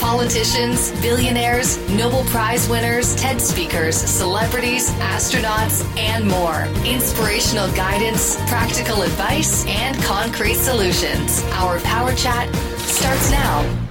politicians, billionaires, Nobel Prize winners, TED speakers, celebrities, astronauts, and more. Inspirational guidance, practical advice, and concrete solutions. Our Power Chat starts now.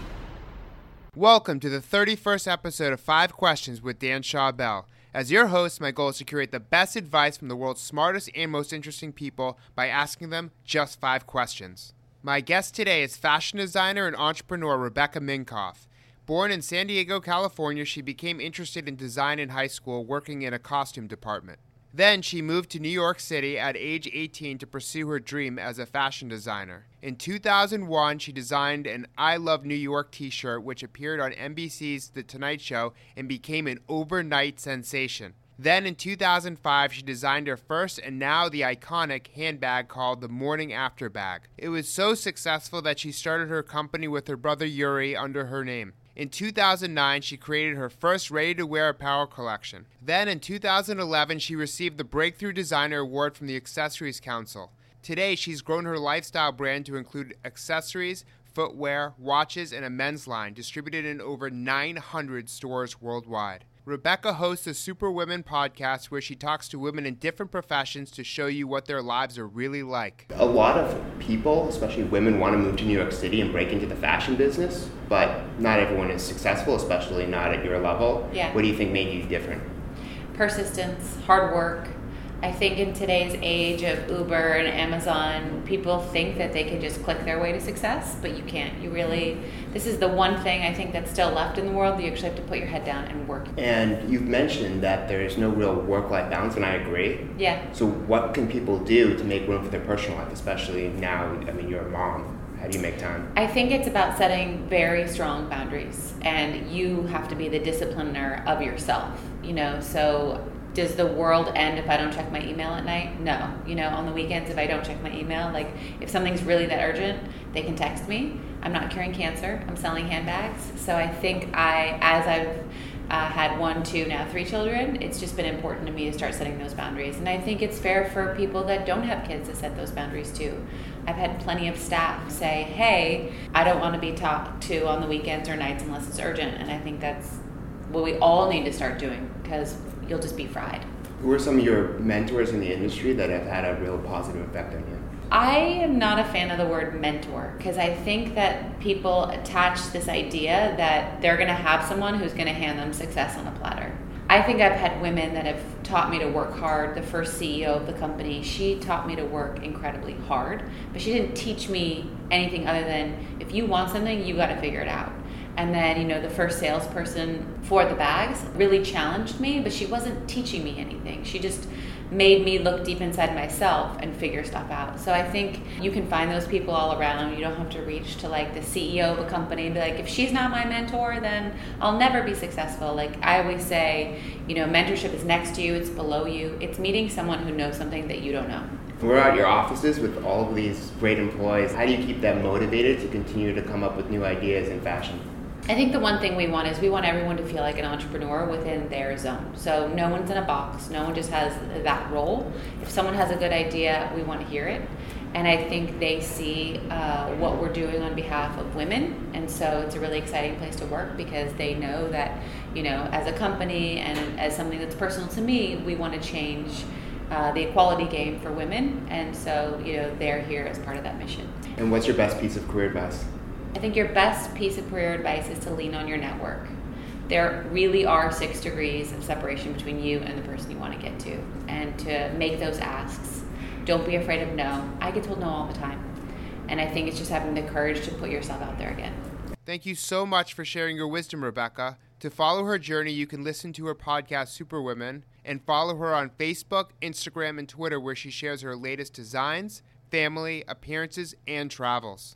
Welcome to the 31st episode of Five Questions with Dan Schawbel. As your host, my goal is to create the best advice from the world's smartest and most interesting people by asking them just five questions. My guest today is fashion designer and entrepreneur Rebecca Minkoff. Born in San Diego, California, she became interested in design in high school, working in a costume department. Then she moved to New York City at age 18 to pursue her dream as a fashion designer. In 2001, she designed an I Love New York t shirt, which appeared on NBC's The Tonight Show and became an overnight sensation. Then in 2005, she designed her first and now the iconic handbag called the Morning After Bag. It was so successful that she started her company with her brother Uri under her name. In 2009, she created her first ready to wear apparel collection. Then in 2011, she received the Breakthrough Designer Award from the Accessories Council. Today, she's grown her lifestyle brand to include accessories, footwear, watches, and a men's line distributed in over 900 stores worldwide. Rebecca hosts a Superwomen podcast where she talks to women in different professions to show you what their lives are really like. A lot of people, especially women, want to move to New York City and break into the fashion business, but not everyone is successful, especially not at your level. Yeah. What do you think made you different? persistence, hard work. I think in today's age of Uber and Amazon, people think that they can just click their way to success, but you can't. You really, this is the one thing I think that's still left in the world. You actually have to put your head down and work. And you've mentioned that there is no real work life balance, and I agree. Yeah. So, what can people do to make room for their personal life, especially now? I mean, you're a mom. How do you make time? I think it's about setting very strong boundaries, and you have to be the discipliner of yourself. You know, so does the world end if I don't check my email at night? No. You know, on the weekends, if I don't check my email, like if something's really that urgent, they can text me. I'm not curing cancer. I'm selling handbags. So I think I, as I've uh, had one, two, now three children, it's just been important to me to start setting those boundaries. And I think it's fair for people that don't have kids to set those boundaries too. I've had plenty of staff say, hey, I don't want to be talked to on the weekends or nights unless it's urgent. And I think that's what we all need to start doing because you'll just be fried. Who are some of your mentors in the industry that have had a real positive effect on you? I am not a fan of the word mentor because I think that people attach this idea that they're going to have someone who's going to hand them success on a platter. I think I've had women that have taught me to work hard. The first CEO of the company, she taught me to work incredibly hard, but she didn't teach me anything other than if you want something, you got to figure it out. And then, you know, the first salesperson for the bags really challenged me, but she wasn't teaching me anything. She just made me look deep inside myself and figure stuff out. So I think you can find those people all around. You don't have to reach to like the CEO of a company and be like, if she's not my mentor, then I'll never be successful. Like I always say, you know, mentorship is next to you, it's below you. It's meeting someone who knows something that you don't know. We're at your offices with all of these great employees. How do you keep them motivated to continue to come up with new ideas in fashion? I think the one thing we want is we want everyone to feel like an entrepreneur within their zone. So no one's in a box. No one just has that role. If someone has a good idea, we want to hear it. And I think they see uh, what we're doing on behalf of women, and so it's a really exciting place to work because they know that, you know, as a company and as something that's personal to me, we want to change uh, the equality game for women, and so you know they're here as part of that mission. And what's your best piece of career advice? I think your best piece of career advice is to lean on your network. There really are six degrees of separation between you and the person you want to get to, and to make those asks. Don't be afraid of no. I get told no all the time, and I think it's just having the courage to put yourself out there again. Thank you so much for sharing your wisdom, Rebecca. To follow her journey, you can listen to her podcast, Superwomen, and follow her on Facebook, Instagram, and Twitter, where she shares her latest designs, family, appearances, and travels.